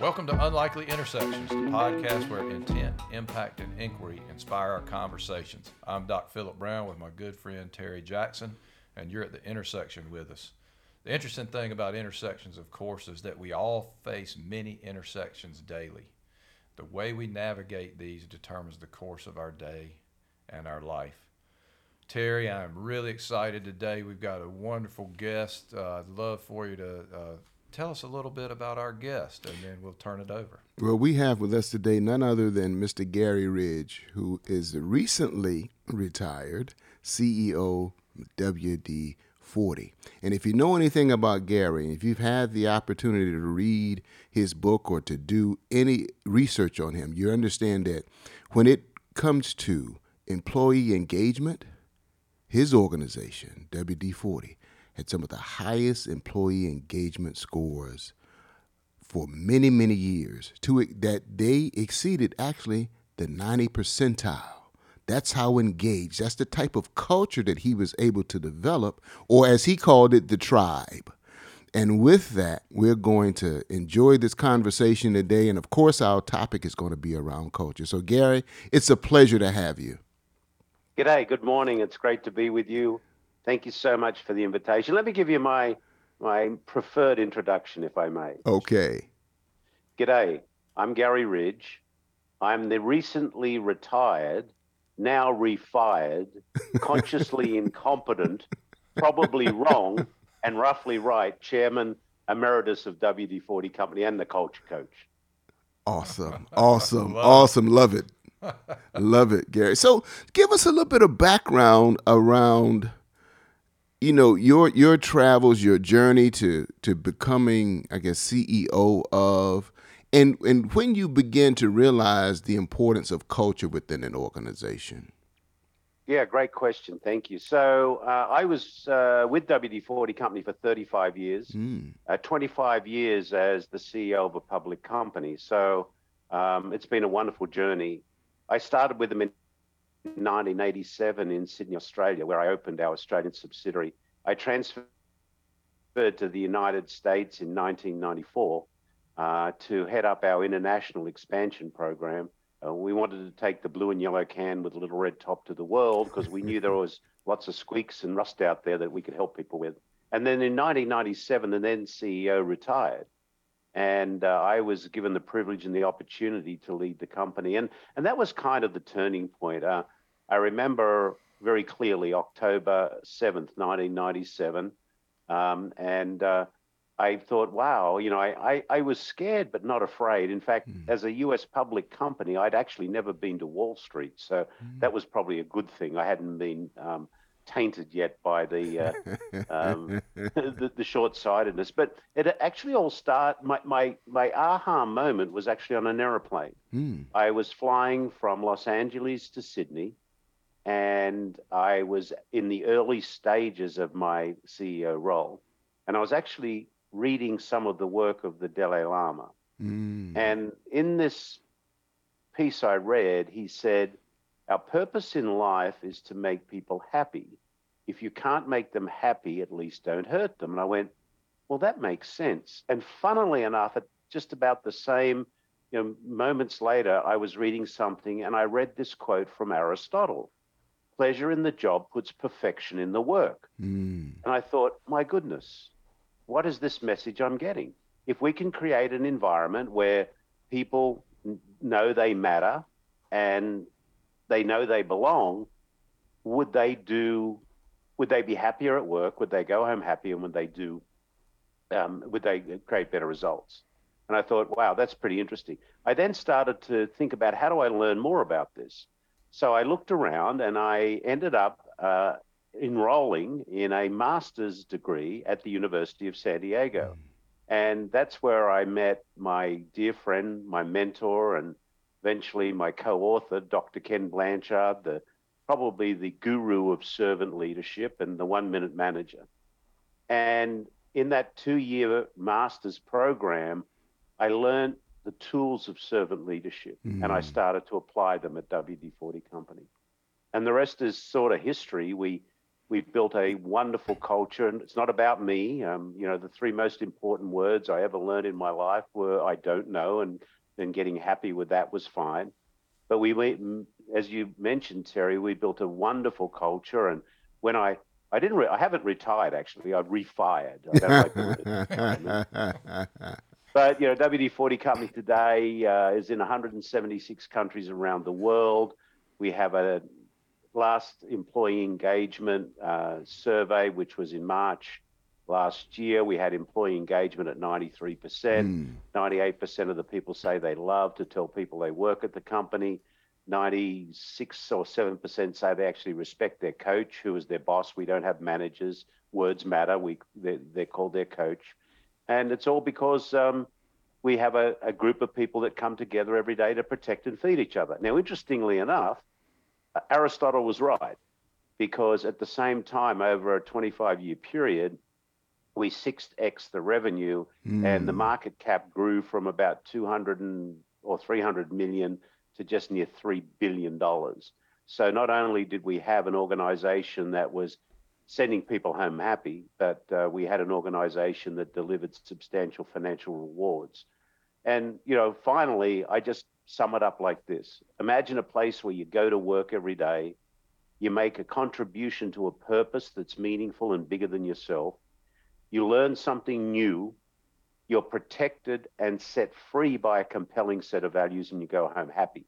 Welcome to Unlikely Intersections, the podcast where intent, impact, and inquiry inspire our conversations. I'm Dr. Philip Brown with my good friend Terry Jackson, and you're at the intersection with us. The interesting thing about intersections, of course, is that we all face many intersections daily. The way we navigate these determines the course of our day and our life. Terry, I'm really excited today. We've got a wonderful guest. Uh, I'd love for you to uh, tell us a little bit about our guest, and then we'll turn it over. Well, we have with us today none other than Mr. Garry Ridge, who is recently retired CEO WD 40. And if you know anything about Garry, if you've had the opportunity to read his book or to do any research on him, you understand that when it comes to employee engagement, his organization, WD 40, had some of the highest employee engagement scores for many, many years, to that they exceeded actually the 90 percentile. That's how engaged. That's the type of culture that he was able to develop, or as he called it, the tribe. And with that, we're going to enjoy this conversation today. And of course, our topic is going to be around culture. So, Garry, it's a pleasure to have you. G'day, good morning. It's great to be with you. Thank you so much for the invitation. Let me give you my my preferred introduction, if I may. Okay. G'day. I'm Garry Ridge. I'm the recently retired, now refired, consciously incompetent, probably wrong, and roughly right chairman emeritus of WD 40 Company and the culture coach. Awesome. Awesome. awesome. Love it. Love it, Garry. So, give us a little bit of background around, you know, your your travels, your journey to to becoming, I guess, CEO of, and and when you begin to realize the importance of culture within an organization. Yeah, great question. Thank you. So uh, I was uh, with WD-40 Company for 35 years, mm. uh, 25 years as the CEO of a public company. So um, it's been a wonderful journey. I started with them in 1987 in Sydney, Australia, where I opened our Australian subsidiary. I transferred to the United States in 1994 uh, to head up our international expansion program. Uh, we wanted to take the blue and yellow can with a little red top to the world because we knew there was lots of squeaks and rust out there that we could help people with. And then in 1997, the then CEO retired and uh, I was given the privilege and the opportunity to lead the company, and and that was kind of the turning point. Uh, I remember very clearly October seventh, nineteen ninety seven, um, and uh, I thought, wow, you know, I, I, I was scared but not afraid. In fact, mm. as a U.S. public company, I'd actually never been to Wall Street, so mm. that was probably a good thing. I hadn't been um, tainted yet by the uh, um, the, the short sightedness. But it actually all start. My, my my aha moment was actually on an aeroplane. Mm. I was flying from Los Angeles to Sydney, and I was in the early stages of my CEO role, and I was actually reading some of the work of the Dalai Lama. Mm. And in this piece I read, he said our purpose in life is to make people happy. If you can't make them happy, at least don't hurt them. And I went, well, that makes sense. And funnily enough, at just about the same you know, moments later, I was reading something and I read this quote from Aristotle Pleasure in the job puts perfection in the work. Mm. And I thought, my goodness, what is this message I'm getting? If we can create an environment where people know they matter and they know they belong, would they do? Would they be happier at work? Would they go home happier? And would they do? Um, would they create better results? And I thought, wow, that's pretty interesting. I then started to think about how do I learn more about this. So I looked around and I ended up uh, enrolling in a master's degree at the University of San Diego. Mm. And that's where I met my dear friend, my mentor, and eventually my co-author, Dr. Ken Blanchard, the probably the guru of servant leadership and the one-minute manager. And in that two-year master's program, I learned the tools of servant leadership mm. and I started to apply them at WD-40 Company. And the rest is sort of history. We We've built a wonderful culture, and it's not about me. Um, you know, the three most important words I ever learned in my life were "I don't know," and then getting happy with that was fine. But we, as you mentioned, Terry, we built a wonderful culture, and when I I didn't. Re- I haven't retired actually. I've refired. but you know, WD-40 Company today uh, is in 176 countries around the world. We have a last employee engagement uh, survey, which was in March last year. We had employee engagement at 93%. Mm. 98% of the people say they love to tell people they work at the company. 96 or 7% say they actually respect their coach, who is their boss. We don't have managers. Words matter. We, they're, they're called their coach. And it's all because um, we have a, a group of people that come together every day to protect and feed each other. Now, interestingly enough, Aristotle was right because at the same time, over a 25 year period, we 6x the revenue mm. and the hmm. market cap grew from about 200 and, or 300 million to just near $3 billion. So not only did we have an organization that was sending people home happy, but uh, we had an organization that delivered substantial financial rewards. And, you know, finally, I just sum it up like this Imagine a place where you go to work every day, you make a contribution to a purpose that's meaningful and bigger than yourself, you learn something new, you're protected and set free by a compelling set of values, and you go home happy.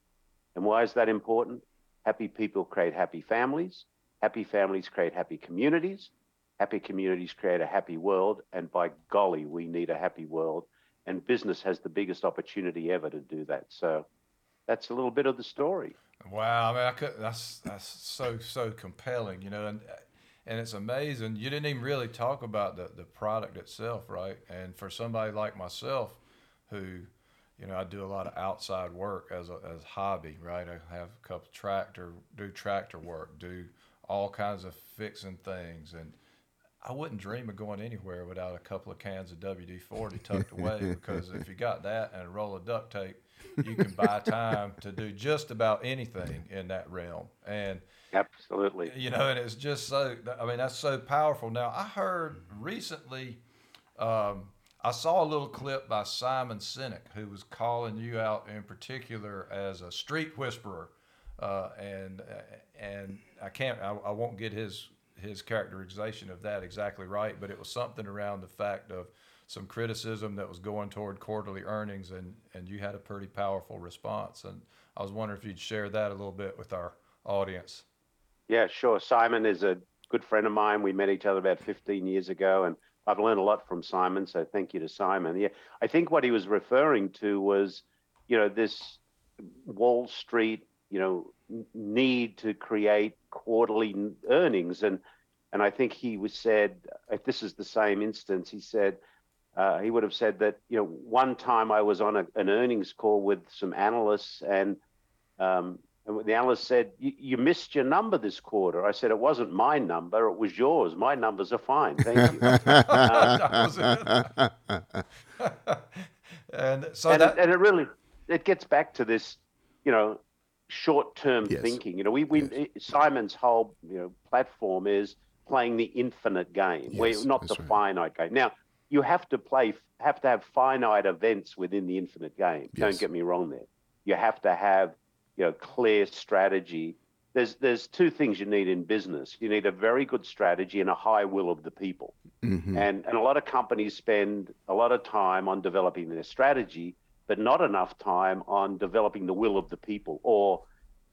And why is that important? Happy people create happy families. Happy families create happy communities. Happy communities create a happy world. And by golly, we need a happy world and business has the biggest opportunity ever to do that. So that's a little bit of the story. Wow, I mean, I could, that's that's so so compelling, you know, and uh, and it's amazing. You didn't even really talk about the the product itself, right? And for somebody like myself, who, you know, I do a lot of outside work as a as a hobby, right? I have a couple tractor, do tractor work, do all kinds of fixing things, and I wouldn't dream of going anywhere without a couple of cans of WD 40 tucked away because if you got that and a roll of duct tape, you can buy time to do just about anything in that realm. And absolutely, you know, and it's just so, I mean, that's so powerful. Now, I heard recently, um, I saw a little clip by Simon Sinek who was calling you out in particular as a street whisperer. Uh, and and I can't I, I won't get his his characterization of that exactly right, but it was something around the fact of some criticism that was going toward quarterly earnings, and and you had a pretty powerful response. And I was wondering if you'd share that a little bit with our audience. Yeah, sure. Simon is a good friend of mine. We met each other about 15 years ago, and I've learned a lot from Simon. So thank you to Simon. Yeah, I think what he was referring to was, you know, this Wall Street, you know, need to create quarterly earnings. And and I think he was said, if this is the same instance, he said, uh, he would have said that, you know, one time I was on a, an earnings call with some analysts and, um, and the analyst said, you missed your number this quarter. I said, it wasn't my number, it was yours. My numbers are fine. Thank you. and so and, that... and it really, it gets back to this, you know, short-term yes. thinking. You know, we, we yes. Simon's whole you know platform is playing the infinite game, yes, where not the right. finite game. Now, you have to play, have to have finite events within the infinite game. Don't get me wrong there. You have to have, you know, clear strategy. There's there's two things you need in business. You need a very good strategy and a high will of the people. Mm-hmm. And and a lot of companies spend a lot of time on developing their strategy, but not enough time on developing the will of the people or,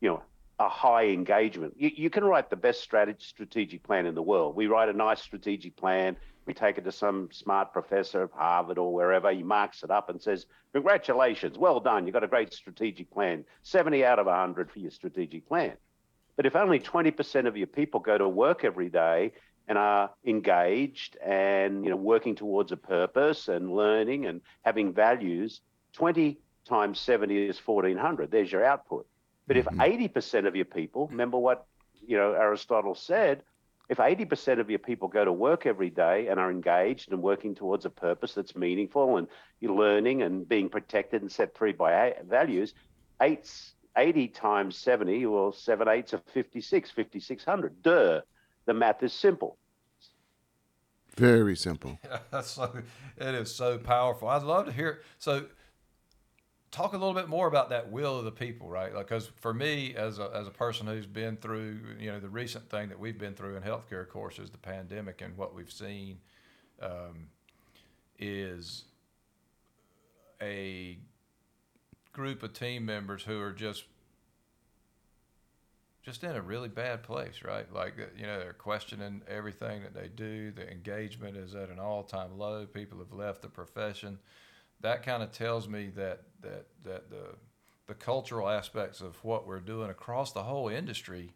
you know, a high engagement. You, you can write the best strategy, strategic plan in the world. We write a nice strategic plan. We take it to some smart professor of Harvard or wherever. He marks it up and says, Congratulations, well done. You've got a great strategic plan. 70 out of 100 for your strategic plan. But if only 20% of your people go to work every day and are engaged and you know working towards a purpose and learning and having values 20 times 70 is 1400. There's your output. But if 80% mm-hmm. of your people, remember what you know Aristotle said, if 80% of your people go to work every day and are engaged and working towards a purpose that's meaningful and you're learning and being protected and set free by values, eight, 80 times 70, well, seven eights of 56, 5600. Duh. the math is simple. Very simple. Yeah, that's so, it is so powerful. I'd love to hear. So, talk a little bit more about that will of the people, right? Because for me, as a, as a person who's been through, you know, the recent thing that we've been through in healthcare, of course, is the pandemic, and what we've seen um, is a group of team members who are just just in a really bad place, right? Like you know, they're questioning everything that they do. The engagement is at an all-time low. People have left the profession. That kind of tells me that that that the the cultural aspects of what we're doing across the whole industry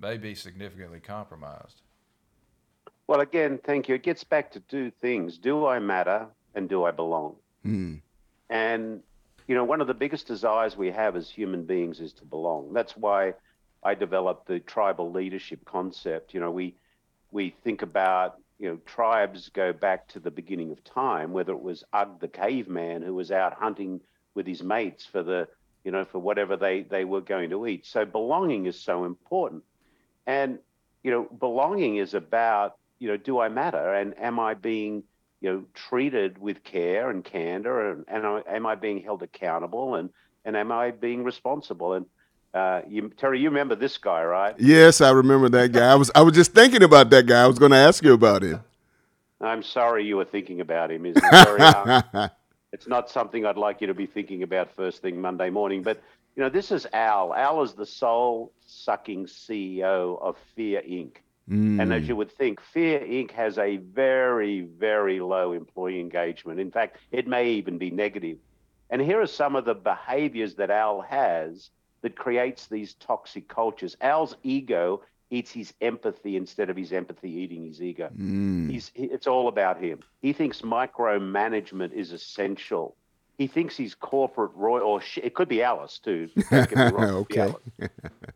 may be significantly compromised. Well, again, thank you. It gets back to two things: Do I matter, and do I belong? Mm. And you know, one of the biggest desires we have as human beings is to belong. That's why I developed the tribal leadership concept. You know, we we think about you know tribes go back to the beginning of time, whether it was Ugg the caveman who was out hunting with his mates for the you know for whatever they they were going to eat. So belonging is so important, and you know belonging is about you know do I matter and am I being you know treated with care and candor and, and am I being held accountable and and am I being responsible and uh, you, Terry, you remember this guy, right? Yes, I remember that guy. I was I was just thinking about that guy. I was going to ask you about him. I'm sorry you were thinking about him. It's, very, um, it's not something I'd like you to be thinking about first thing Monday morning. But you know, this is Al. Al is the soul-sucking CEO of Fear Inc. Mm. And as you would think, Fear Inc. has a very, very low employee engagement. In fact, it may even be negative. And here are some of the behaviors that Al has that creates these toxic cultures. Al's ego eats his empathy instead of his empathy eating his ego. Mm. He's, it's all about him. He thinks micromanagement is essential. He thinks he's corporate royal, or sh- it could be Alice too. okay.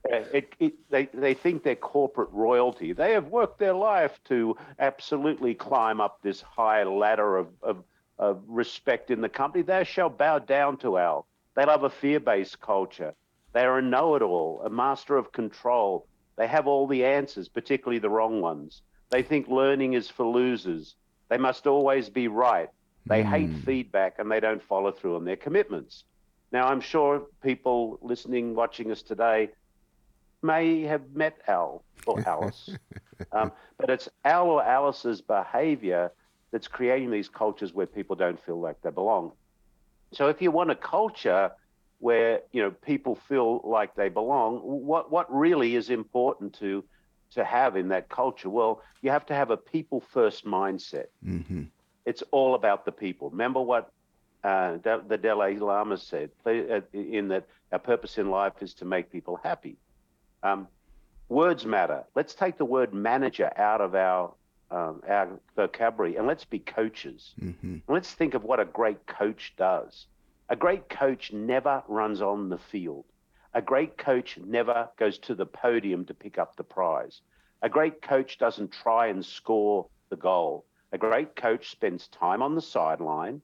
it, it, they, they think they're corporate royalty. They have worked their life to absolutely climb up this high ladder of, of, of respect in the company. They shall bow down to Al. They love a fear based culture. They are a know it all, a master of control. They have all the answers, particularly the wrong ones. They think learning is for losers. They must always be right. They mm. hate feedback and they don't follow through on their commitments. Now, I'm sure people listening, watching us today may have met Al or Alice, um, but it's Al or Alice's behavior that's creating these cultures where people don't feel like they belong. So, if you want a culture where you know people feel like they belong what what really is important to to have in that culture well you have to have a people first mindset mm-hmm. it's all about the people remember what uh, the Dalai Lama said uh, in that our purpose in life is to make people happy. Um, words matter. Let's take the word manager out of our um, our vocabulary and let's be coaches. Mm-hmm. Let's think of what a great coach does. A great coach never runs on the field. A great coach never goes to the podium to pick up the prize. A great coach doesn't try and score the goal. A great coach spends time on the sideline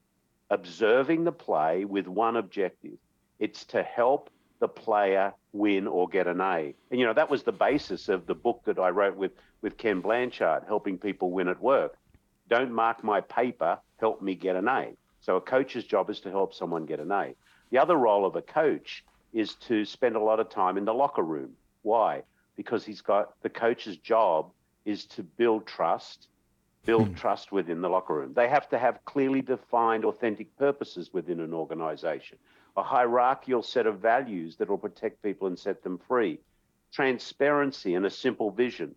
observing the play with one objective it's to help the player win or get an A. And you know, that was the basis of the book that I wrote with, with Ken Blanchard, helping people win at work. Don't mark my paper, help me get an A. So a coach's job is to help someone get an A. The other role of a coach is to spend a lot of time in the locker room. Why? Because he's got the coach's job is to build trust, build hmm. trust within the locker room. They have to have clearly defined, authentic purposes within an organization, a hierarchical set of values that will protect people and set them free, transparency, and a simple vision.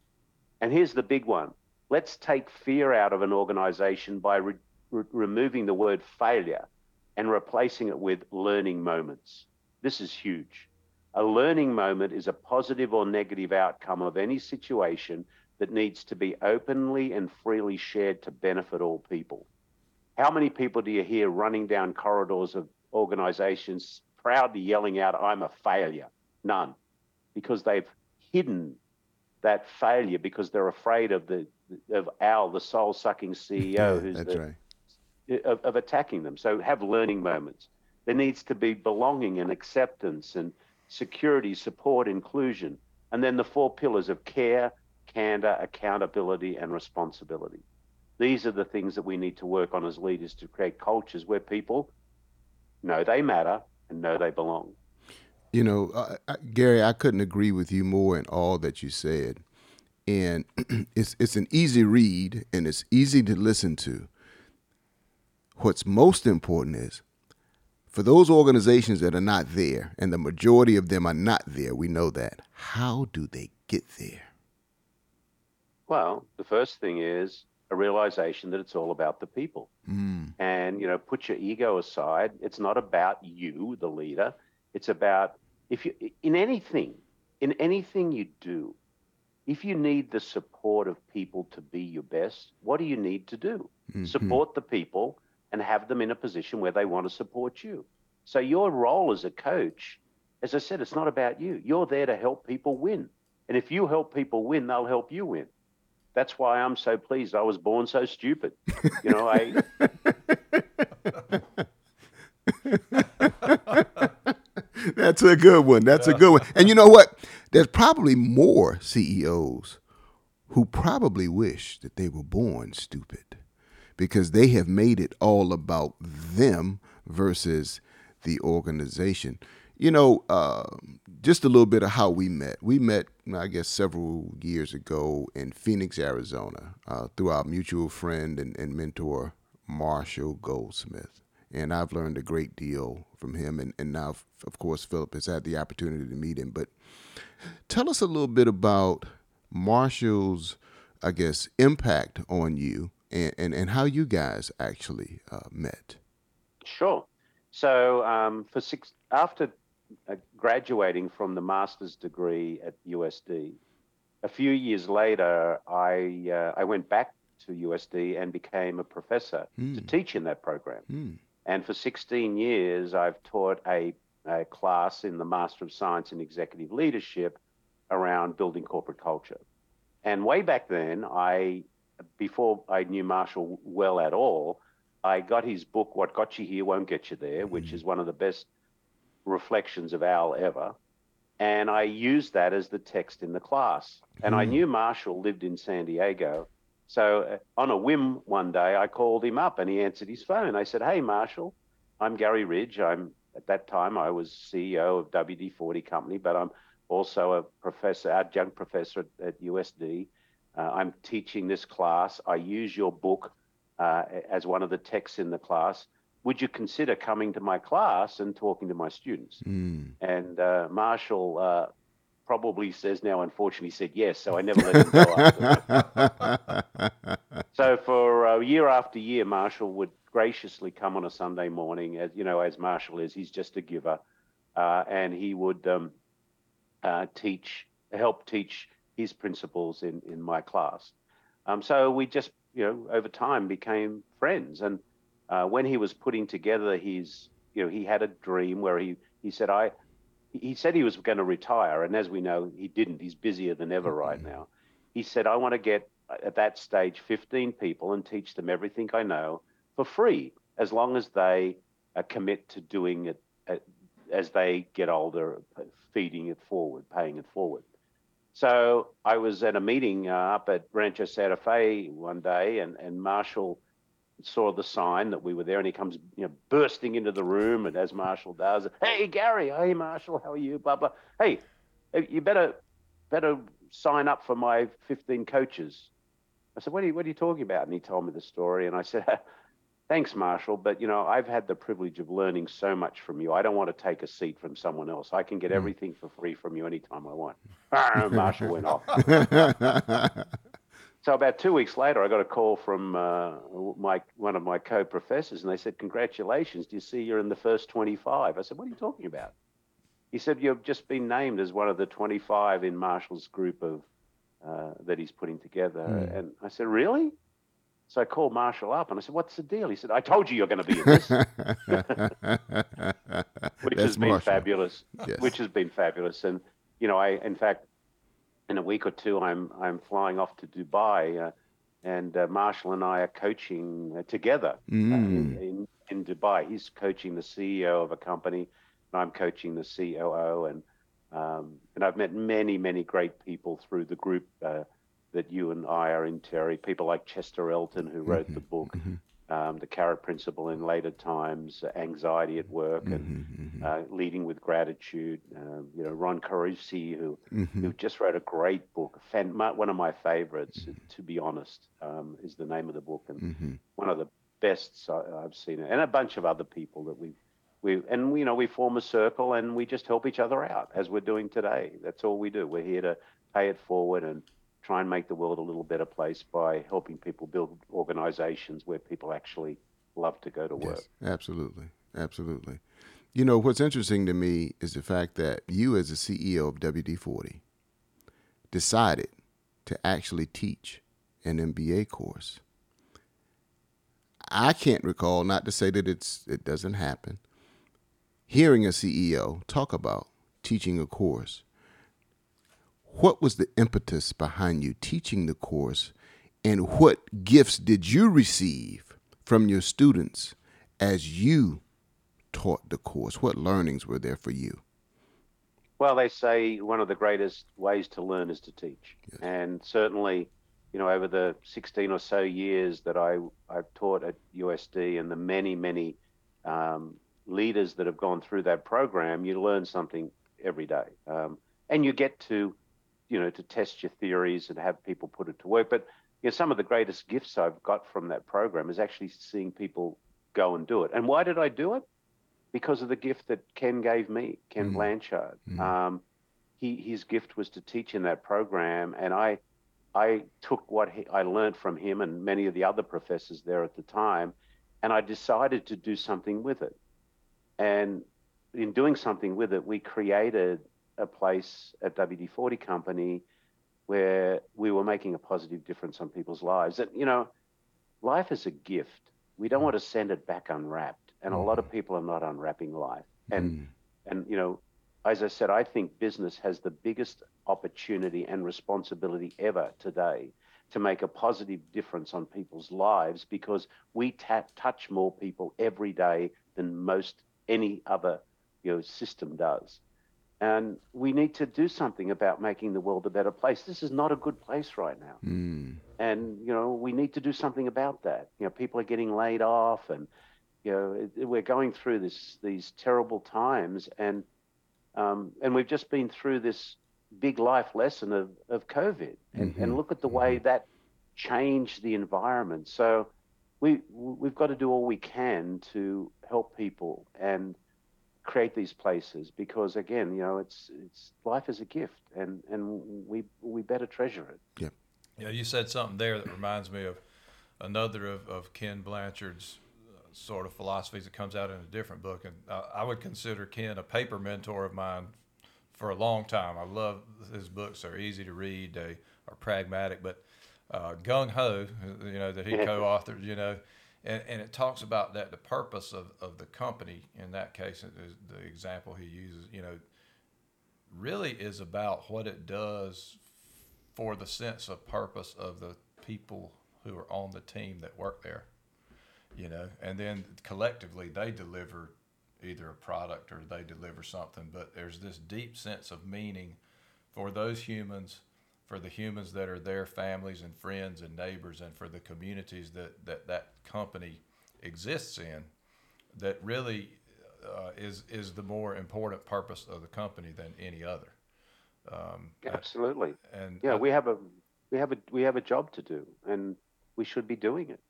And here's the big one let's take fear out of an organization by re- re- removing the word failure and replacing it with learning moments. This is huge. A learning moment is a positive or negative outcome of any situation that needs to be openly and freely shared to benefit all people. How many people do you hear running down corridors of organizations proudly yelling out, I'm a failure? None. Because they've hidden that failure because they're afraid of the of Al, the soul sucking CEO, who's the, right of, of attacking them. So have learning moments. There needs to be belonging and acceptance and security, support, inclusion. And then the four pillars of care, candor, accountability, and responsibility. These are the things that we need to work on as leaders to create cultures where people know they matter and know they belong. You know, uh, Garry, I couldn't agree with you more in all that you said. And it's it's an easy read and it's easy to listen to. What's most important is for those organizations that are not there, and the majority of them are not there, we know that. How do they get there? Well, the first thing is a realization that it's all about the people. Mm. And, you know, put your ego aside. It's not about you, the leader. It's about if you, in anything, in anything you do, if you need the support of people to be your best, what do you need to do? Mm-hmm. Support the people and have them in a position where they want to support you. So your role as a coach, as I said, it's not about you. You're there to help people win. And if you help people win, they'll help you win. That's why I'm so pleased I was born so stupid. You know, I That's a good one. That's a good one. And you know what? There's probably more CEOs who probably wish that they were born stupid because they have made it all about them versus the organization. You know, uh, just a little bit of how we met. We met, I guess, several years ago in Phoenix, Arizona, uh, through our mutual friend and, and mentor, Marshall Goldsmith and I've learned a great deal from him. And, and now, of course, Philip has had the opportunity to meet him. But tell us a little bit about Marshall's, I guess, impact on you and, and, and how you guys actually uh, met. Sure. So um, for six after uh, graduating from the master's degree at USD, a few years later, I uh, I went back to USD and became a professor mm. to hmm. teach in that program. Mm. And for 16 years, I've taught a, a class in the Master of Science in Executive Leadership around building corporate culture. And way back then, I, before I knew Marshall well at all, I got his book, What Got You Here Won't Get You There, which is one of the best reflections of Al ever. And I used that as the text in the class. And I hmm. knew Marshall lived in San Diego. So uh, on a whim one day, I called him up and he answered his phone. I said, Hey, Marshall, I'm Garry Ridge. I'm at that time I was CEO of WD 40 Company, but I'm also a professor, adjunct professor at, at USD. Uh, I'm teaching this class. I use your book uh, as one of the texts in the class. Would you consider coming to my class and talking to my students? Mm. And uh, Marshall uh, probably says now, unfortunately, said yes. So I never let him go. so for uh, year after year, Marshall would graciously come on a Sunday morning, as you know, as Marshall is, he's just a giver, uh, and he would um, uh, teach, help teach his principles in in my class. Um, so we just, you know, over time became friends. And uh, when he was putting together his, you know, he had a dream where he he said, I he said he was going to retire, and as we know, he didn't. He's busier than ever right mm-hmm. now. He said, I want to get at that stage 15 people and teach them everything I know for free, as long as they uh, commit to doing it uh, as they get older, feeding it forward, paying it forward. So I was at a meeting uh, up at Rancho Santa Fe one day, and, and Marshall saw the sign that we were there, and he comes, you know, bursting into the room, and as Marshall does, "Hey, Garry, hey, Marshall, how are you?" Blah blah. Hey, you better better sign up for my 15 coaches. I said, "What are you What are you talking about?" And he told me the story, and I said. Thanks, Marshall, but you know I've had the privilege of learning so much from you. I don't want to take a seat from someone else. I can get hmm. everything for free from you anytime I want. Marshall went off. So about two weeks later, I got a call from uh, my one of my co-professors, and they said, "Congratulations! Do you see you're in the first 25?" I said, "What are you talking about?" He said, "You've just been named as one of the 25 in Marshall's group of uh, that he's putting together." Mm. And I said, "Really?" So I called Marshall up and I said, "What's the deal?" He said, "I told you you're going to be in this," which That's has been Marshall. fabulous. Yes. Which has been fabulous, and you know, I in fact in a week or two, I'm I'm flying off to Dubai, uh, and uh, Marshall and I are coaching uh, together uh, mm. in, in, in Dubai. He's coaching the CEO of a company, and I'm coaching the COO, and um, and I've met many many great people through the group uh, that you and I are in, Terry. People like Chester Elton, who wrote mm-hmm, the book, mm-hmm. um, The Carrot Principle in later times, Anxiety at Work, mm-hmm, and mm-hmm. uh, Leading with Gratitude. Uh, you know, Ron Carucci, who, mm-hmm. who just wrote a great book, fan, one of my favorites, mm-hmm. to be honest, um, is the name of the book, and one of the best I, have seen it, and a bunch of other people that we we and you know we form a circle and we just help each other out as we're doing today. That's all we do. We're here to pay it forward and try and make the world a little better place by helping people build organizations where people actually love to go to work. Yes, absolutely, absolutely. You know what's interesting to me is the fact that you, as the CEO of WD-40, decided to actually teach an MBA course I can't recall, not to say that it's it doesn't happen, hearing a CEO talk about teaching a course. What was the impetus behind you teaching the course, and what gifts did you receive from your students as you taught the course? What learnings were there for you? Well, they say one of the greatest ways to learn is to teach. Yes. And certainly, you know, over the 16 or so years that I, I've taught at USD and the many, many um, leaders that have gone through that program, you learn something every day. Um, and you get to, you know, to test your theories and have people put it to work. But, you know, some of the greatest gifts I've got from that program is actually seeing people go and do it. And why did I do it? Because of the gift that Ken gave me, Ken mm. Blanchard. Mm. Um, he, his gift was to teach in that program. And I, I took what he, I learned from him and many of the other professors there at the time, and I decided to do something with it. And in doing something with it, we created a place at WD 40 Company where we were making a positive difference on people's lives. And, you know, life is a gift. We don't want to send it back unwrapped. And a lot of mm. people are not unwrapping life. And, mm. and you know, as I said, I think business has the biggest opportunity and responsibility ever today to make a positive difference on people's lives because we touch more people every day than most any other you know, system does. And we need to do something about making the world a better place. This is not a good place right now. Mm. And, you know, we need to do something about that. You know, people are getting laid off and, you know, we're going through this, these terrible times. And, um, and we've just been through this big life lesson of, of COVID. And, mm-hmm. and look at the way mm-hmm. that changed the environment. So we, we've got to do all we can to help people and create these places because again, you know, it's, it's life is a gift and, and we, we better treasure it. Yeah. Yeah. You said something there that reminds me of another of, of Ken Blanchard's sort of philosophies that comes out in a different book. And uh, I would consider Ken a paper mentor of mine for a long time. I love his books; they're easy to read, they are pragmatic, but uh, gung ho, you know, that he co-authored, you know, and, and it talks about that the purpose of, of the company in that case, the example he uses, you know, really is about what it does for the sense of purpose of the people who are on the team that work there you know, and then collectively they deliver either a product or they deliver something. But there's this deep sense of meaning for those humans, for the humans that are their families and friends and neighbors, and for the communities that that, that company exists in, that really uh, is is the more important purpose of the company than any other. Um, Absolutely. And yeah, we have a we have a we have a job to do, and we should be doing it.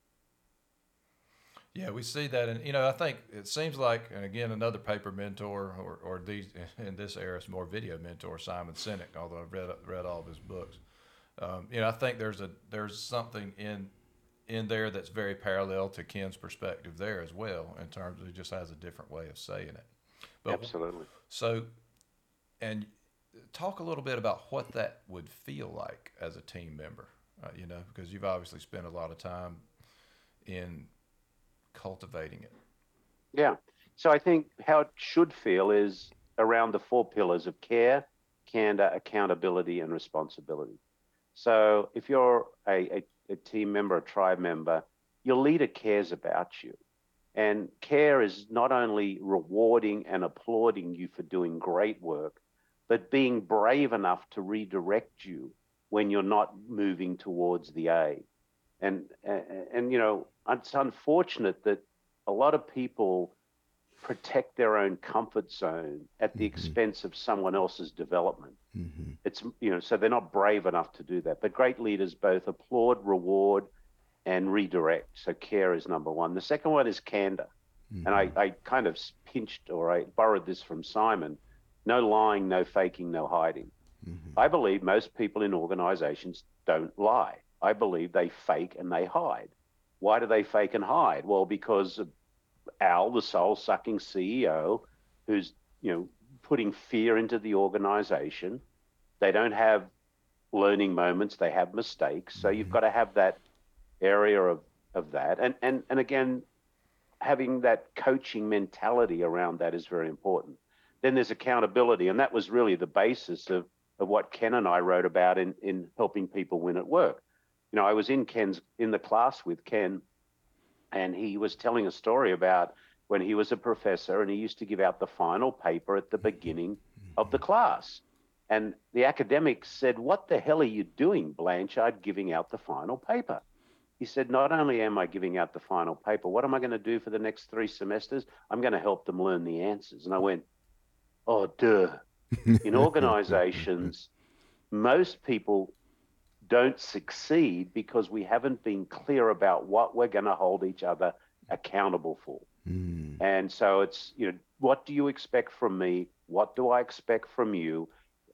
Yeah, we see that, and you know, I think it seems like, and again, another paper mentor, or, or these in this era, it's more video mentor, Simon Sinek. Although I've read read all of his books, um, you know, I think there's a there's something in in there that's very parallel to Ken's perspective there as well, in terms of he just has a different way of saying it. But, Absolutely. So, and talk a little bit about what that would feel like as a team member. Uh, you know, because you've obviously spent a lot of time in cultivating it? Yeah. So I think how it should feel is around the four pillars of care, candor, accountability, and responsibility. So if you're a, a, a team member, a tribe member, your leader cares about you. And care is not only rewarding and applauding you for doing great work, but being brave enough to redirect you when you're not moving towards the A. And, and, and you know, it's unfortunate that a lot of people protect their own comfort zone at the mm-hmm. expense of someone else's development. Mm-hmm. It's you know so they're not brave enough to do that. But great leaders both applaud, reward, and redirect. So care is number one. The second one is candor, mm-hmm. and I, mm-hmm. I kind of pinched or I borrowed this from Simon. No lying, no faking, no hiding. Mm-hmm. I believe most people in organizations don't lie. I believe they fake and they hide. Why do they fake and hide? Well, because Al, the soul sucking CEO, who's, you know, putting fear into the organization. They don't have learning moments, they have mistakes. So you've mm-hmm. got to have that area of, of that. And, and, and again, having that coaching mentality around that is very important. Then there's accountability, and that was really the basis of, of what Ken and I wrote about in, in helping people win at work. You know, I was in Ken's in the class with Ken and he was telling a story about when he was a professor and he used to give out the final paper at the beginning of the class. And the academics said, What the hell are you doing, Blanchard, giving out the final paper? He said, Not only am I giving out the final paper, what am I going to do for the next three semesters? I'm going to help them learn the answers. And I went, Oh, duh. In organizations, most people don't succeed because we haven't been clear about what we're going to hold each other accountable for. Mm. And so it's, you know, what do you expect from me? What do I expect from you?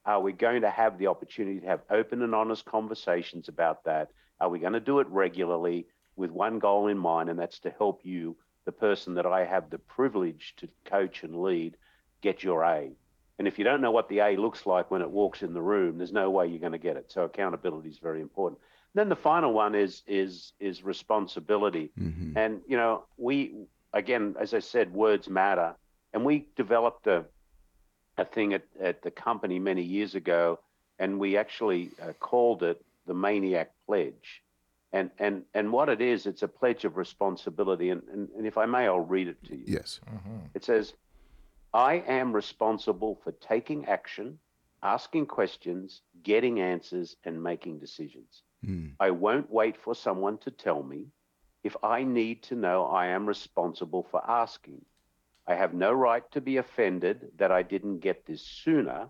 Are we going to have the opportunity to have open and honest conversations about that? Are we going to do it regularly with one goal in mind, and that's to help you, the person that I have the privilege to coach and lead, get your A? And if you don't know what the A looks like when it walks in the room, there's no way you're going to get it. So accountability is very important. then the final one is is is responsibility. Mm-hmm. And you know, we again, as I said, words matter. And we developed a a thing at, at the company many years ago, and we actually uh, called it the Maniac Pledge. And, and, and what it is, it's a pledge of responsibility. And, and, and if I may, I'll read it to you. Yes. Mm-hmm. It says, I am responsible for taking action, asking questions, getting answers, and making decisions. Mm. I won't wait for someone to tell me. If I need to know, I am responsible for asking. I have no right to be offended that I didn't get this sooner.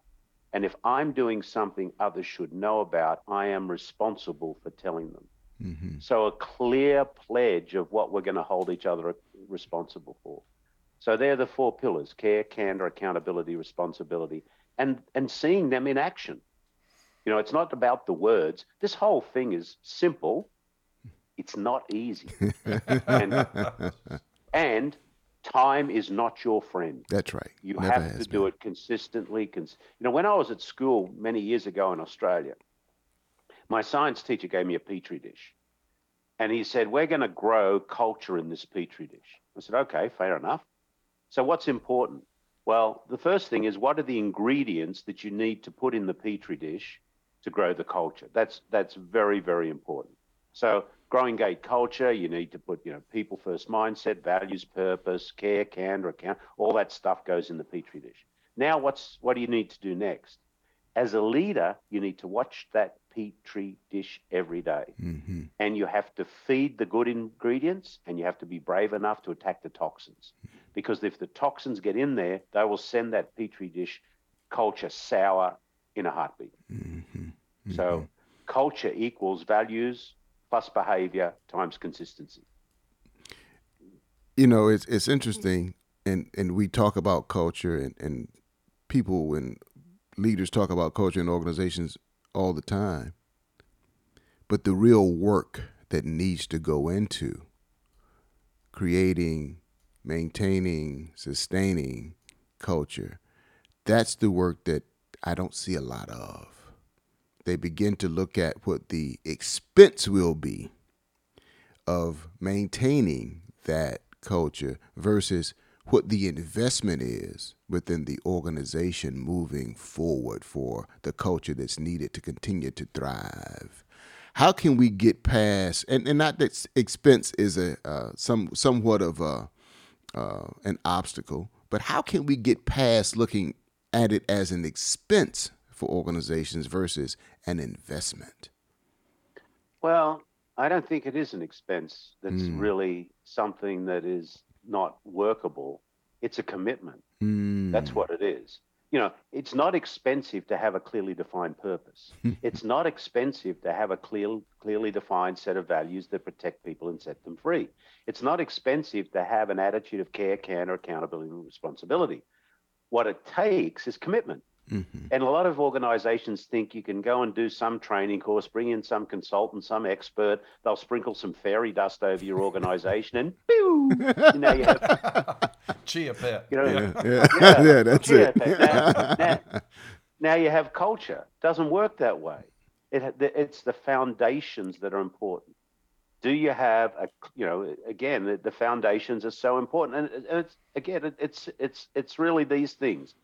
And if I'm doing something others should know about, I am responsible for telling them. Mm-hmm. So, a clear pledge of what we're going to hold each other responsible for. So they're the four pillars care, candor, accountability, responsibility, and, and seeing them in action. You know, it's not about the words. This whole thing is simple. It's not easy. and, and time is not your friend. That's right. You Never have to been. do it consistently. Cons- you know, when I was at school many years ago in Australia, my science teacher gave me a petri dish. And he said, We're going to grow culture in this petri dish. I said, Okay, fair enough. So, what's important? Well, the first thing is what are the ingredients that you need to put in the petri dish to grow the culture? That's that's very very important. So, growing gate culture, you need to put you know people first mindset, values, purpose, care, candor, account, all that stuff goes in the petri dish. Now, what's what do you need to do next? As a leader, you need to watch that petri dish every day. Mm-hmm. and you have to feed the good ingredients, and you have to be brave enough to attack the toxins because if the toxins get in there, they will send that petri dish culture sour in a heartbeat. Mm-hmm. Mm-hmm. So culture equals values plus behavior times consistency. You know, it's it's interesting, and and we talk about culture, and and people and leaders talk about culture in organizations all the time. But the real work that needs to go into creating maintaining, sustaining culture, that's the work that I don't see a lot of. They begin to look at what the expense will be of maintaining that culture versus what the investment is within the organization moving forward for the culture that's needed to continue to thrive. How can we get past and, and not that expense is a uh, some somewhat of a uh, an obstacle, but how can we get past looking at it as an expense for organizations versus an investment? Well, I don't think it is an expense that's Mm. really something that is not workable. It's a commitment. Mm. That's what it is. You know, it's not expensive to have a clearly defined purpose. Hmm. it's not expensive to have a clear, clearly defined set of values that protect people and set them free. It's not expensive to have an attitude of care, candor, accountability, and responsibility. What it takes is commitment. Mhm. And a lot of organizations think you can go and do some training course, bring in some consultant, some expert, they'll sprinkle some fairy dust over your organization and pew, you know, you have Chia pet. you know, Yeah, yeah, Yeah, yeah, that's it. now- now- now you have culture. Doesn't work that way. It, it's the foundations that are important. Do you have a, you know, again, the, the foundations are so important, and, it- it's again, it, it's it's it's really these things.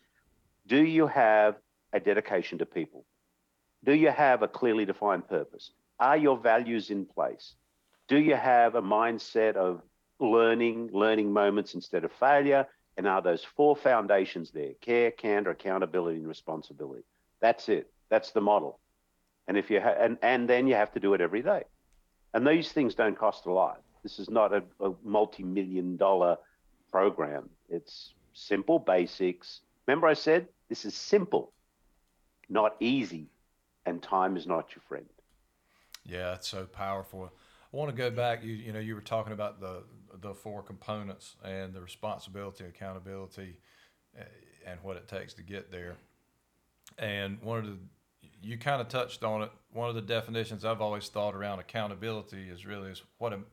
Do you have a dedication to people? Do you have a clearly defined purpose? Are your values in place? Do you have a mindset of learning, learning moments instead of failure? And are those four foundations there care, candor, accountability, and responsibility? That's it. That's the model. And if you ha- and, and then you have to do it every day. And these things don't cost a lot. This is not a, a multi-million dollar program. It's simple basics. Remember I said this is simple, not easy, and time is not your friend. Yeah, it's so powerful. I want to go back. You you know you were talking about the the four components and the responsibility, accountability, eh, and what it takes to get there. And one of the you kind of touched on it. One of the definitions I've always thought around accountability is really is what am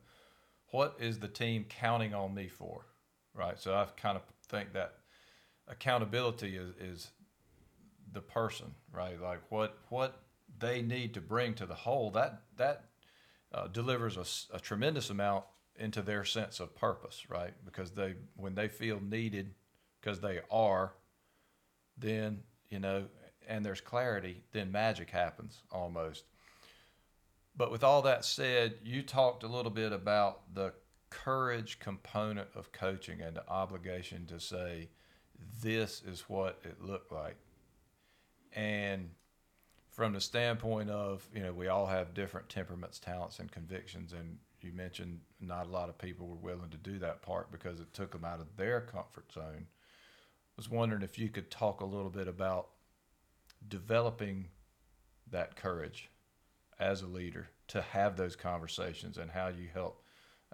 what is the team counting on me for, right? So I kind of think that accountability is is the person, right? Like what what they need to bring to the whole that that uh, delivers a tremendous amount into their sense of purpose, right? Because they when they feel needed, because they are, then you know, and there's clarity, then magic happens almost. But with all that said, you talked a little bit about the courage component of coaching and the obligation to say, this is what it looked like. And from the standpoint of, you know, we all have different temperaments, talents, and convictions. And you mentioned not a lot of people were willing to do that part because it took them out of their comfort zone. I was wondering if you could talk a little bit about developing that courage as a leader to have those conversations and how you help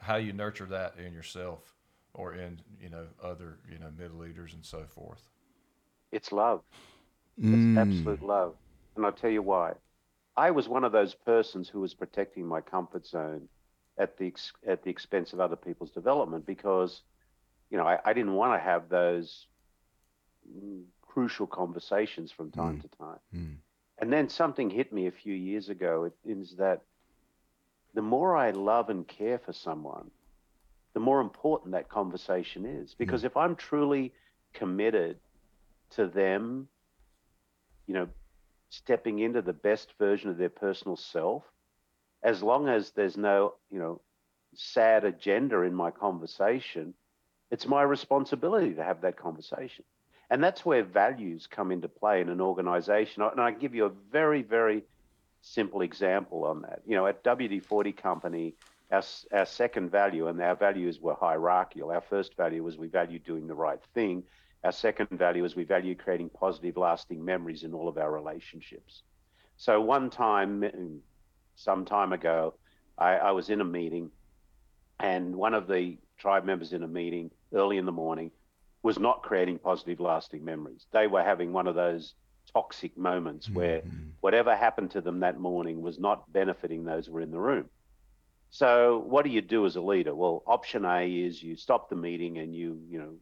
how you nurture that in yourself or in you know other you know middle leaders and so forth It's love. Mm. It's absolute love. And I'll tell you why. I was one of those persons who was protecting my comfort zone at the ex- at the expense of other people's development because, you know, I, I didn't want to have those mm, crucial conversations from time to time. Mm. And then something hit me a few years ago. It is that the more I love and care for someone, the more important that conversation is. Mm. Because if I'm truly committed to them, you know, stepping into the best version of their personal self, as long as there's no, you know, sad agenda in my conversation, it's my responsibility to have that conversation. And that's where values come into play in an organization. And I give you a very, very simple example on that. You know, at WD 40 Company, our, our second value, and our values were hierarchical. Our first value was we value doing the right thing. Our second value is we value creating positive, lasting memories in all of our relationships. So one time, mm, some time ago, I, I was in a meeting, and one of the tribe members in a meeting early in the morning was not creating positive, lasting memories. They were having one of those toxic moments where Mhm. whatever happened to them that morning was not benefiting those who were in the room. So what do you do as a leader? Well, option A is you stop the meeting and you, you know,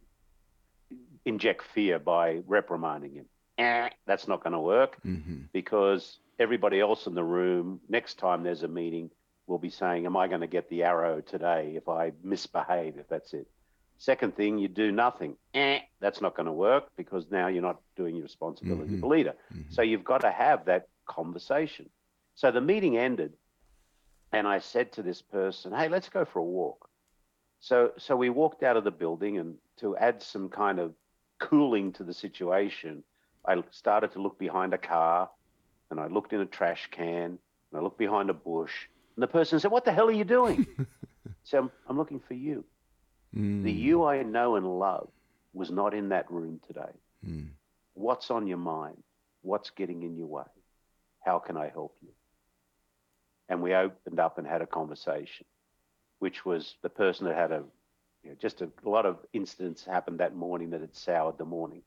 inject fear by reprimanding him. Eh, that's not going to work Mhm. because everybody else in the room, next time there's a meeting, will be saying, Am I going to get the arrow today if I misbehave? If that's it. Second thing, you do nothing. Eh, that's not going to work because now you're not doing your responsibility as a leader. Mhm. So you've got to have that conversation. So the meeting ended, and I said to this person, "Hey, let's go for a walk." So so we walked out of the building, and to add some kind of cooling to the situation, I started to look behind a car, and I looked in a trash can, and I looked behind a bush, and the person said, "What the hell are you doing?" so I'm, I'm looking for you. Mm. The you I know and love was not in that room today. Mm. What's on your mind? What's getting in your way? How can I help you? And we opened up and had a conversation, which was the person that had a you know, just a, a lot of incidents happened that morning that had soured the morning.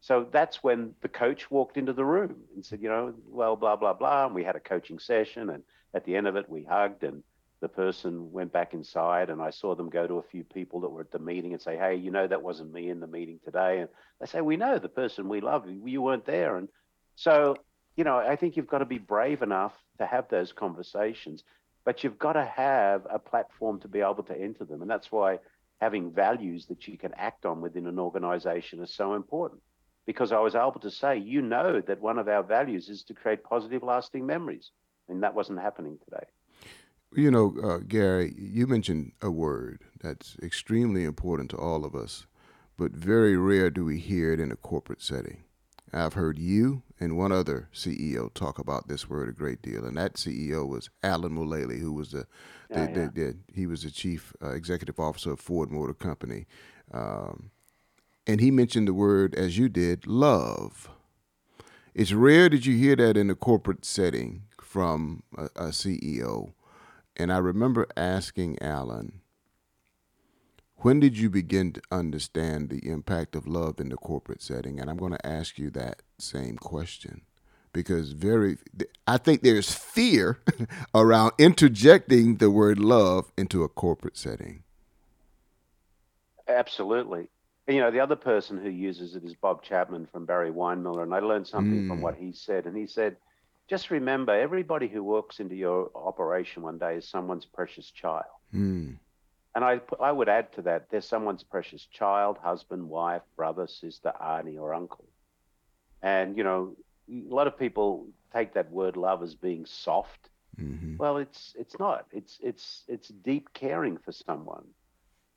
So that's when the coach walked into the room and said, you know, well, blah, blah, blah. And we had a coaching session. And at the end of it, we hugged and the person went back inside. And I saw them go to a few people that were at the meeting and say, hey, you know, that wasn't me in the meeting today. And they say, we know the person we love, you weren't there. And so, you know, I think you've got to be brave enough to have those conversations, but you've got to have a platform to be able to enter them. And that's why having values that you can act on within an organization is so important because I was able to say, you know, that one of our values is to create positive, lasting memories. And that wasn't happening today. You know, uh, Garry, you mentioned a word that's extremely important to all of us, but very rare do we hear it in a corporate setting. I've heard you and one other CEO talk about this word a great deal, and that CEO was Alan Mulally, who was the, the, Yeah, the, the he was the chief uh, executive officer of Ford Motor Company, um, and he mentioned the word as you did, love. It's rare that you hear that in a corporate setting from a, a CEO, and I remember asking Alan, when did you begin to understand the impact of love in the corporate setting? And I'm going to ask you that same question because very I think there's fear around interjecting the word love into a corporate setting. Absolutely. And, you know, the other person who uses it is Bob Chapman from Barry Wehmiller. And I learned something from Mm. what he said. And he said, just remember, everybody who walks into your operation one day is someone's precious child. Hmm. And I, I would add to that, there's someone's precious child, husband, wife, brother, sister, auntie, or uncle. And, you know, a lot of people take that word love as being soft. hmm Well, it's it's not. It's it's it's deep caring for someone.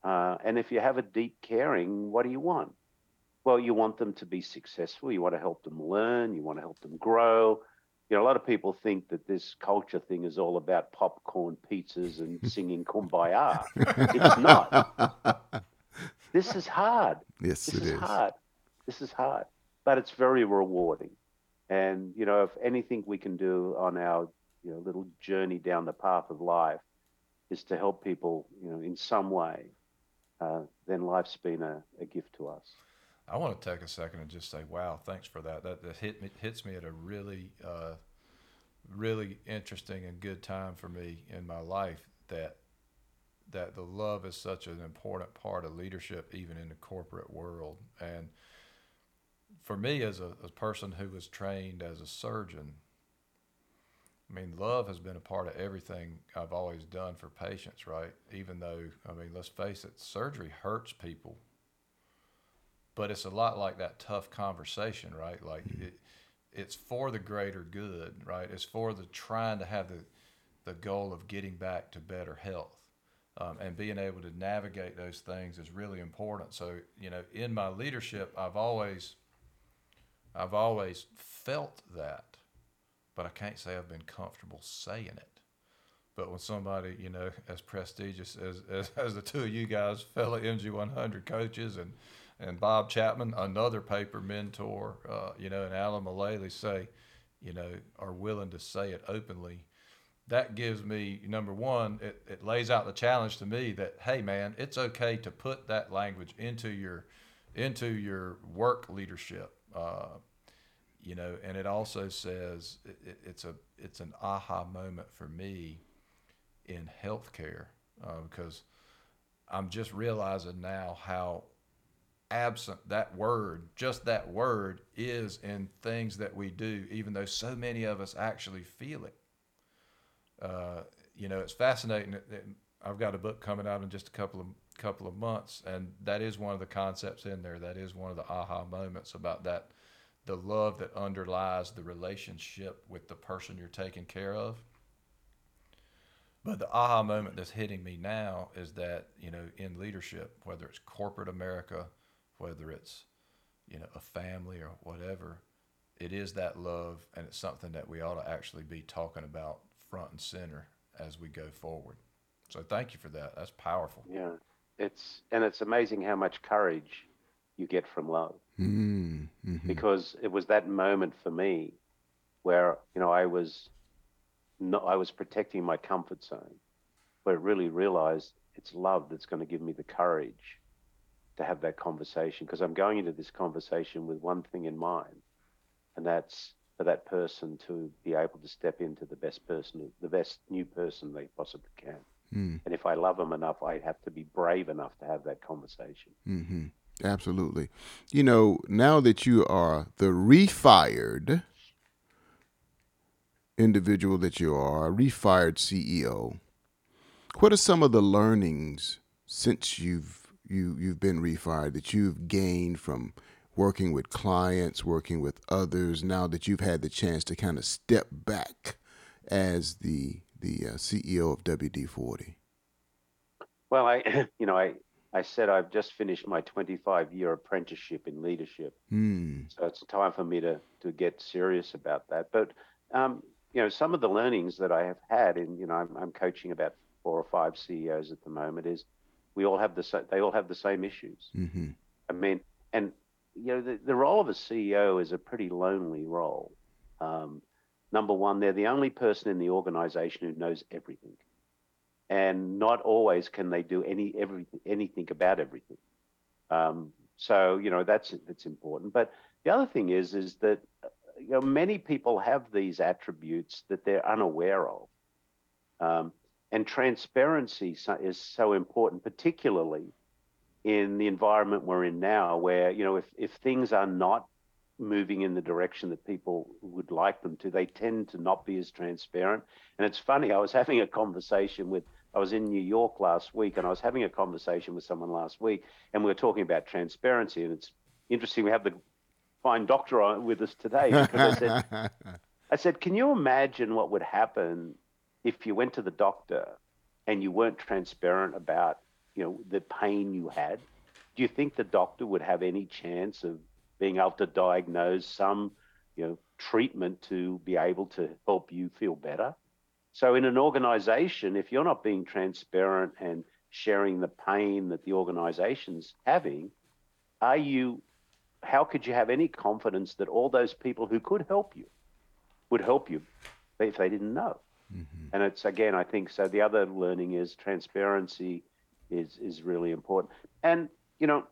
Uh, and if you have a deep caring, what do you want? Well, you want them to be successful. You want to help them learn. You want to help them grow. You know, a lot of people think that this culture thing is all about popcorn, pizzas, and singing kumbaya. It's not. This is hard. Yes, This it is is. hard. This is hard, but it's very rewarding. And you know, if anything we can do on our you know little journey down the path of life is to help people, you know, in some way, uh, then life's been a, a gift to us. I want to take a second and just say, wow, thanks for that. That, that hit me, hits me at a really, uh, really interesting and good time for me in my life. That that the love is such an important part of leadership, even in the corporate world. And for me, as a, a person who was trained as a surgeon, I mean, love has been a part of everything I've always done for patients, right? Even though, I mean, let's face it, surgery hurts people but it's a lot like that tough conversation, right? Like it, it's for the greater good, right? It's for the trying to have the the goal of getting back to better health, um, and being able to navigate those things is really important. So you know, in my leadership, I've always I've always felt that, but I can't say I've been comfortable saying it. But when somebody, you know, as prestigious as, as, as the two of you guys, fellow MG100 coaches, and and Bob Chapman, another paper mentor, uh, you know, and Alan Mulally say, you know, are willing to say it openly. That gives me number one. It, it lays out the challenge to me that hey, man, it's okay to put that language into your into your work leadership. Uh, you know, and it also says it, it, it's a it's an aha moment for me in healthcare uh, because I'm just realizing now how absent that word, just that word, is in things that we do, even though so many of us actually feel it. Uh, you know, it's fascinating. I've got a book coming out in just a couple of couple of months, and that is one of the concepts in there. That is one of the aha moments about that, the love that underlies the relationship with the person you're taking care of. But the aha moment that's hitting me now is that, you know, in leadership, whether it's corporate America, whether it's, you know, a family or whatever, it is that love, and it's something that we ought to actually be talking about front and center as we go forward. So thank you for that. That's powerful. Yeah, it's and it's amazing how much courage you get from love. Mm-hmm. Because it was that moment for me where you know I was not I was protecting my comfort zone, where I really realized it's love that's going to give me the courage to have that conversation because I'm going into this conversation with one thing in mind, and that's for that person to be able to step into the best person, the best new person they possibly can. Mm. And if I love them enough, I have to be brave enough to have that conversation. Mm-hmm. Absolutely. You know, now that you are the refired individual that you are, a refired CEO, what are some of the learnings since you've you you've been refired that you've gained from working with clients, working with others, now that you've had the chance to kind of step back as the the uh, CEO of WD-40? Well, I, you know, I, I said I've just finished my 25 year apprenticeship in leadership. Mm. So it's time for me to, to get serious about that. But, um, you know, some of the learnings that I have had in, you know, I'm, I'm coaching about four or five CEOs at the moment is we all have the, same, they all have the same issues. Mm-hmm. I mean, and, you know, the, the role of a CEO is a pretty lonely role. Um, number one, they're the only person in the organization who knows everything. And not always can they do any everything anything about everything. Um, so you know that's that's important. But the other thing is is that you know many people have these attributes that they're unaware of, um, and transparency is so important, particularly in the environment we're in now, where you know if if things are not moving in the direction that people would like them to. They tend to not be as transparent. And it's funny, I was having a conversation with, I was in New York last week and I was having a conversation with someone last week and we were talking about transparency. And it's interesting, we have the fine doctor on with us today because I said, I said, can you imagine what would happen if you went to the doctor and you weren't transparent about, you know, the pain you had? Do you think the doctor would have any chance of being able to diagnose some, you know, treatment to be able to help you feel better. So in an organization, if you're not being transparent and sharing the pain that the organization's having, are you how could you have any confidence that all those people who could help you would help you if they didn't know? Mm-hmm. And it's again, I think so. The other learning is transparency is is really important. And you know,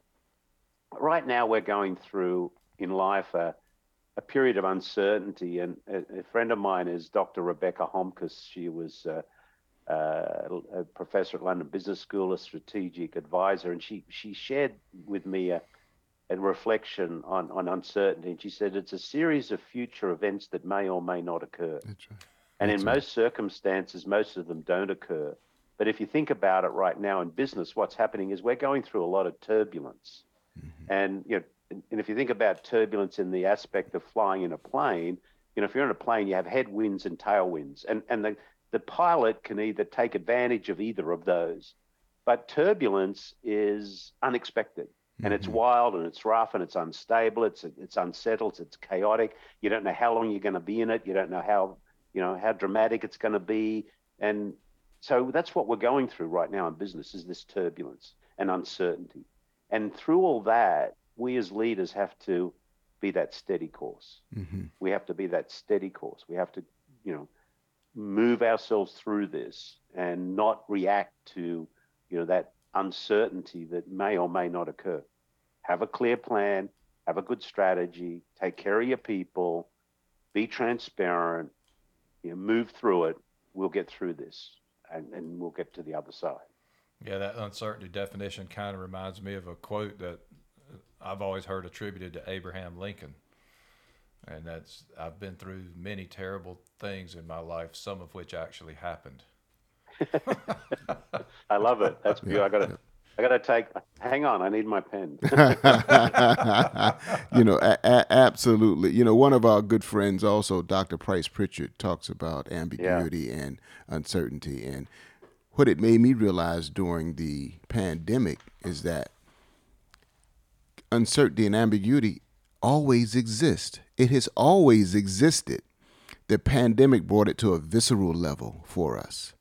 right now we're going through in life a, a period of uncertainty. And a, a, friend of mine is Dr. Rebecca Homkes. She was uh, uh, a professor at London Business School, a strategic advisor, and she she shared with me a, a reflection on, on uncertainty. And she said it's a series of future events that may or may not occur. That's right. And That's in right. most circumstances, most of them don't occur. But if you think about it right now in business, what's happening is we're going through a lot of turbulence. Mm-hmm. And you know, and if you think about turbulence in the aspect of flying in a plane, you know, if you're in a plane, you have headwinds and tailwinds, and and the the pilot can either take advantage of either of those. But turbulence is unexpected, and it's mm-hmm. wild, and it's rough, and it's unstable, it's it's unsettled, it's chaotic. You don't know how long you're going to be in it. You don't know how you know how dramatic it's going to be, and so that's what we're going through right now in business is this turbulence and uncertainty. And through all that, we as leaders have to be that steady course. Mm-hmm. We have to be that steady course. We have to, you know, move ourselves through this and not react to, you know, that uncertainty that may or may not occur. Have a clear plan, have a good strategy, take care of your people, be transparent, you know, move through it. We'll get through this and, and we'll get to the other side. Yeah, that uncertainty definition kind of reminds me of a quote that I've always heard attributed to Abraham Lincoln. And that's I've been through many terrible things in my life, some of which actually happened. I love it. That's beautiful. Yeah, I gotta I gotta take. Hang on, I need my pen. you know, a- a- absolutely. You know, one of our good friends, also Dr. Price Pritchett, talks about ambiguity yeah. and uncertainty, and what it made me realize during the pandemic is that uncertainty and ambiguity always exist. It has always existed. The pandemic brought it to a visceral level for us.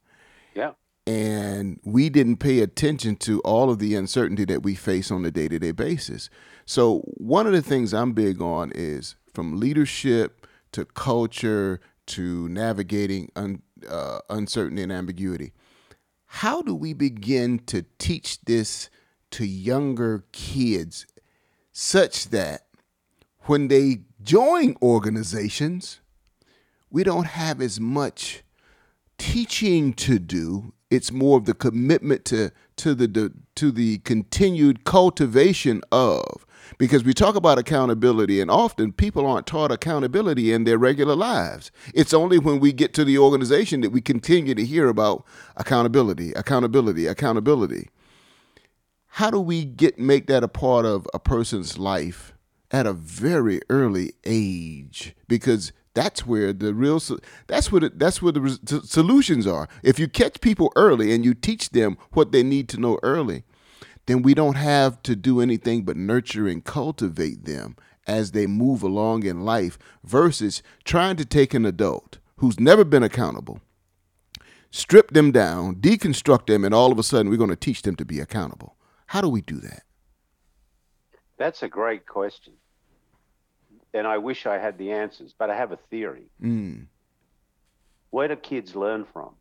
Yeah. And we didn't pay attention to all of the uncertainty that we face on a day to day basis. So, one of the things I'm big on is from leadership to culture to navigating un, uh, uncertainty and ambiguity. How do we begin to teach this to younger kids such that when they join organizations, we don't have as much teaching to do. It's more of the commitment to to the to the continued cultivation of because we talk about accountability and often people aren't taught accountability in their regular lives. It's only when we get to the organization that we continue to hear about accountability, accountability, accountability. How do we get make that a part of a person's life at a very early age? Because that's where the real that's where the, that's where the solutions are. If you catch people early and you teach them what they need to know early, then we don't have to do anything but nurture and cultivate them as they move along in life versus trying to take an adult who's never been accountable, strip them down, deconstruct them, and all of a sudden we're going to teach them to be accountable. How do we do that? That's a great question. And I wish I had the answers, but I have a theory. Mm. Where do kids learn from?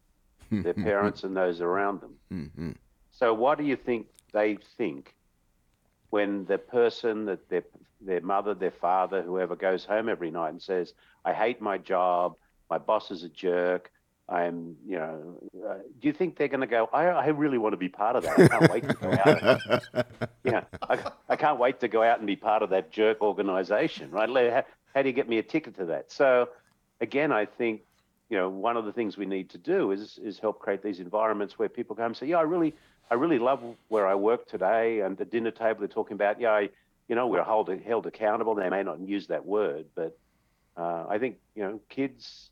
Their parents and those around them. Mm-hmm. So, what do you think they think when the person that their their mother, their father, whoever goes home every night and says, "I hate my job. My boss is a jerk. I'm, you know." Uh, do you think they're going to go? I, I really want to be part of that. I can't wait to go out. yeah, I, I can't wait to go out and be part of that jerk organization, right? How, how do you get me a ticket to that? So, again, I think you know one of the things we need to do is is help create these environments where people come and say, "Yeah, I really." I really love where I work today. And the dinner table, they're talking about, yeah, I, you know, we're hold, held accountable. They may not use that word, but uh, I think, you know, kids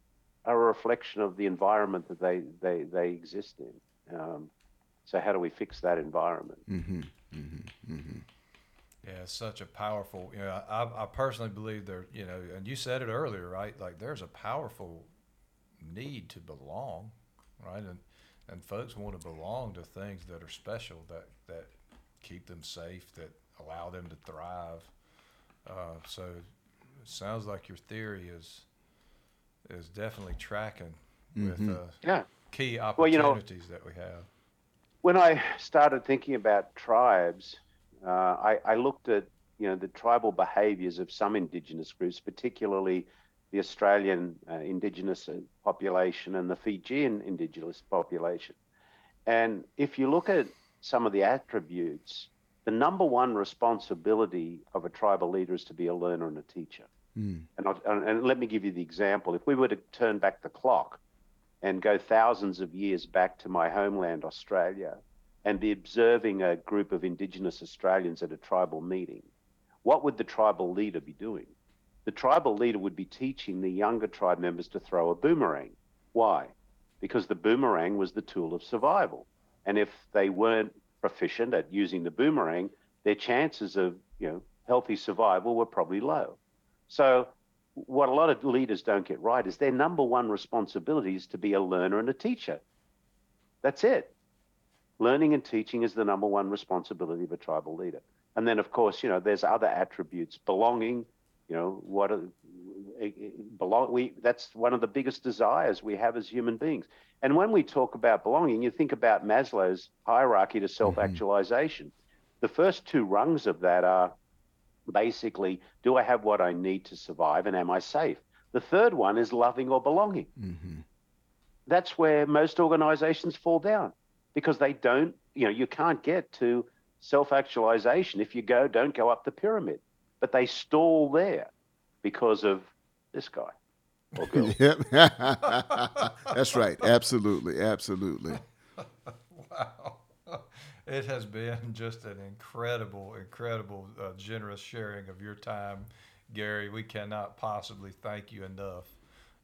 are a reflection of the environment that they, they, they exist in. Um, so how do we fix that environment? Mm-hmm, mm-hmm, mm-hmm. Yeah, it's such a powerful. You know, I, I personally believe there. You know, and you said it earlier, right? Like there's a powerful need to belong, right? And and folks want to belong to things that are special that that keep them safe that allow them to thrive uh, so it sounds like your theory is is definitely tracking mm-hmm. with uh, yeah. key opportunities well, you know, that we have when I started thinking about tribes uh, I, I looked at you know the tribal behaviors of some indigenous groups particularly the Australian uh, indigenous uh, population and the Fijian indigenous population. And if you look at some of the attributes, the number one responsibility of a tribal leader is to be a learner and a teacher. Mm. And, and let me give you the example. If we were to turn back the clock and go thousands of years back to my homeland, Australia, and be observing a group of Indigenous Australians at a tribal meeting, what would the tribal leader be doing? the tribal leader would be teaching the younger tribe members to throw a boomerang. Why? Because the boomerang was the tool of survival. And if they weren't proficient at using the boomerang, their chances of, you know, healthy survival were probably low. So what a lot of leaders don't get right is their number one responsibility is to be a learner and a teacher. That's it. Learning and teaching is the number one responsibility of a tribal leader. And then, of course, you know, there's other attributes belonging, you know, what are, belong. We that's one of the biggest desires we have as human beings. And when we talk about belonging, you think about Maslow's hierarchy to self-actualization. Mm-hmm. The first two rungs of that are basically, do I have what I need to survive, and am I safe? The third one is loving or belonging. Mm-hmm. That's where most organizations fall down because they don't. You know, you can't get to self-actualization if you go don't go up the pyramid but they stall there because of this guy or girl. yep. That's right. Absolutely. Absolutely. wow. It has been just an incredible, incredible, uh, generous sharing of your time, Garry. We cannot possibly thank you enough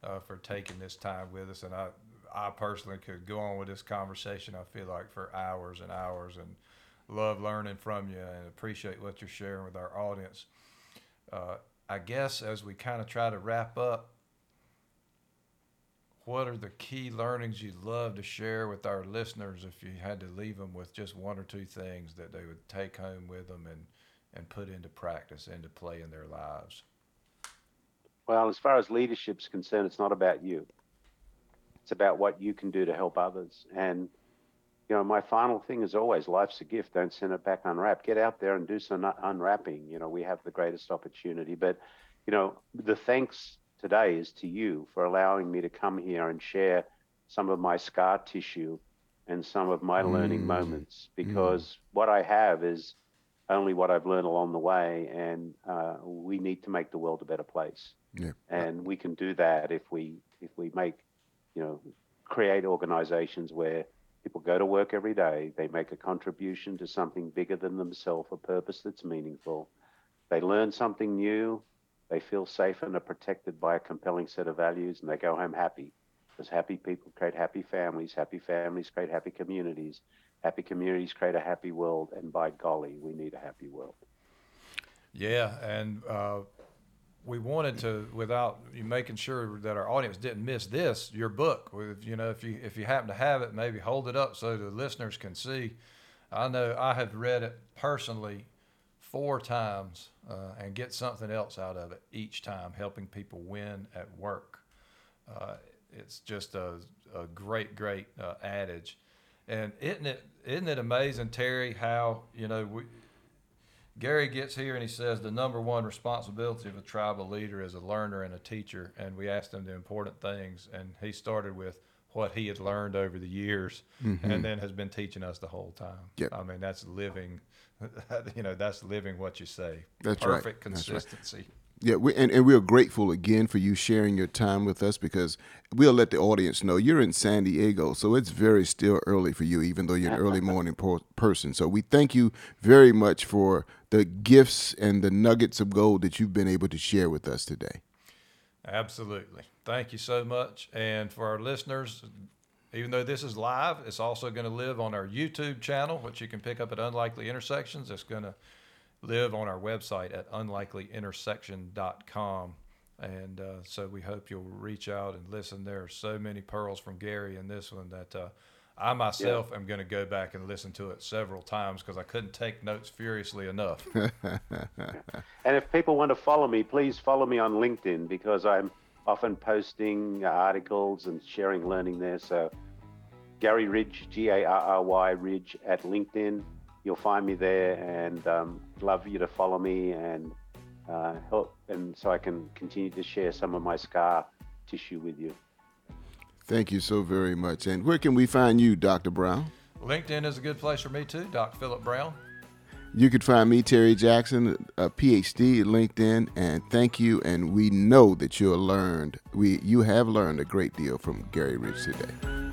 uh, for taking this time with us. And I, I personally could go on with this conversation. I feel like for hours and hours, and love learning from you and appreciate what you're sharing with our audience. Uh, I guess as we kind of try to wrap up, what are the key learnings you'd love to share with our listeners if you had to leave them with just one or two things that they would take home with them and, and put into practice, into play in their lives? Well, as far as leadership's concerned, it's not about you. It's about what you can do to help others. And, you know, my final thing is always life's a gift. Don't send it back unwrapped. Get out there and do some unwrapping. You know, we have the greatest opportunity. But, you know, the thanks today is to you for allowing me to come here and share some of my scar tissue and some of my mm. learning moments because mm. what I have is only what I've learned along the way, and uh, we need to make the world a better place. Yeah. And we can do that if we if we make, you know, create organizations where people go to work every day, they make a contribution to something bigger than themselves, a purpose that's meaningful. They learn something new, they feel safe and are protected by a compelling set of values, and they go home happy. Because happy people create happy families, happy families create happy communities, happy communities create a happy world, and by golly, we need a happy world. Yeah, and uh, we wanted to, without you making sure that our audience didn't miss this, your book. You know, if you if you happen to have it, maybe hold it up so the listeners can see. I know I have read it personally four times uh, and get something else out of it each time, helping people win at work. Uh, it's just a, a great, great uh, adage. And isn't it isn't it amazing, Terry, how you know we, Garry gets here and he says the number one responsibility of a tribal leader is a learner and a teacher, and we asked him the important things, and he started with what he had learned over the years, mm-hmm. and then has been teaching us the whole time. Yep. I mean, that's living you know, that's living what you say. That's Perfect right. consistency. That's right. Yeah, we, and, and we're grateful again for you sharing your time with us because we'll let the audience know you're in San Diego, so it's very still early for you, even though you're an early morning po- person. So we thank you very much for the gifts and the nuggets of gold that you've been able to share with us today. Absolutely. Thank you so much. And for our listeners, even though this is live, it's also going to live on our YouTube channel, which you can pick up at Unlikely Intersections. It's going to live on our website at unlikelyintersection.com. And uh, so we hope you'll reach out and listen. There are so many pearls from Garry in this one that uh, I myself yeah. am going to go back and listen to it several times because I couldn't take notes furiously enough. and if people want to follow me, please follow me on LinkedIn because I'm often posting articles and sharing learning there. So Garry Ridge, G A R R Y Ridge at LinkedIn. You'll find me there, and um, love you to follow me and uh, help, and so I can continue to share some of my scar tissue with you. Thank you so very much. And where can we find you, Dr. Brown? LinkedIn is a good place for me too, Dr. Philip Brown. You can find me, Terry Jackson, a PhD at LinkedIn, and thank you. And we know that you learned, we you have learned a great deal from Garry Rich today.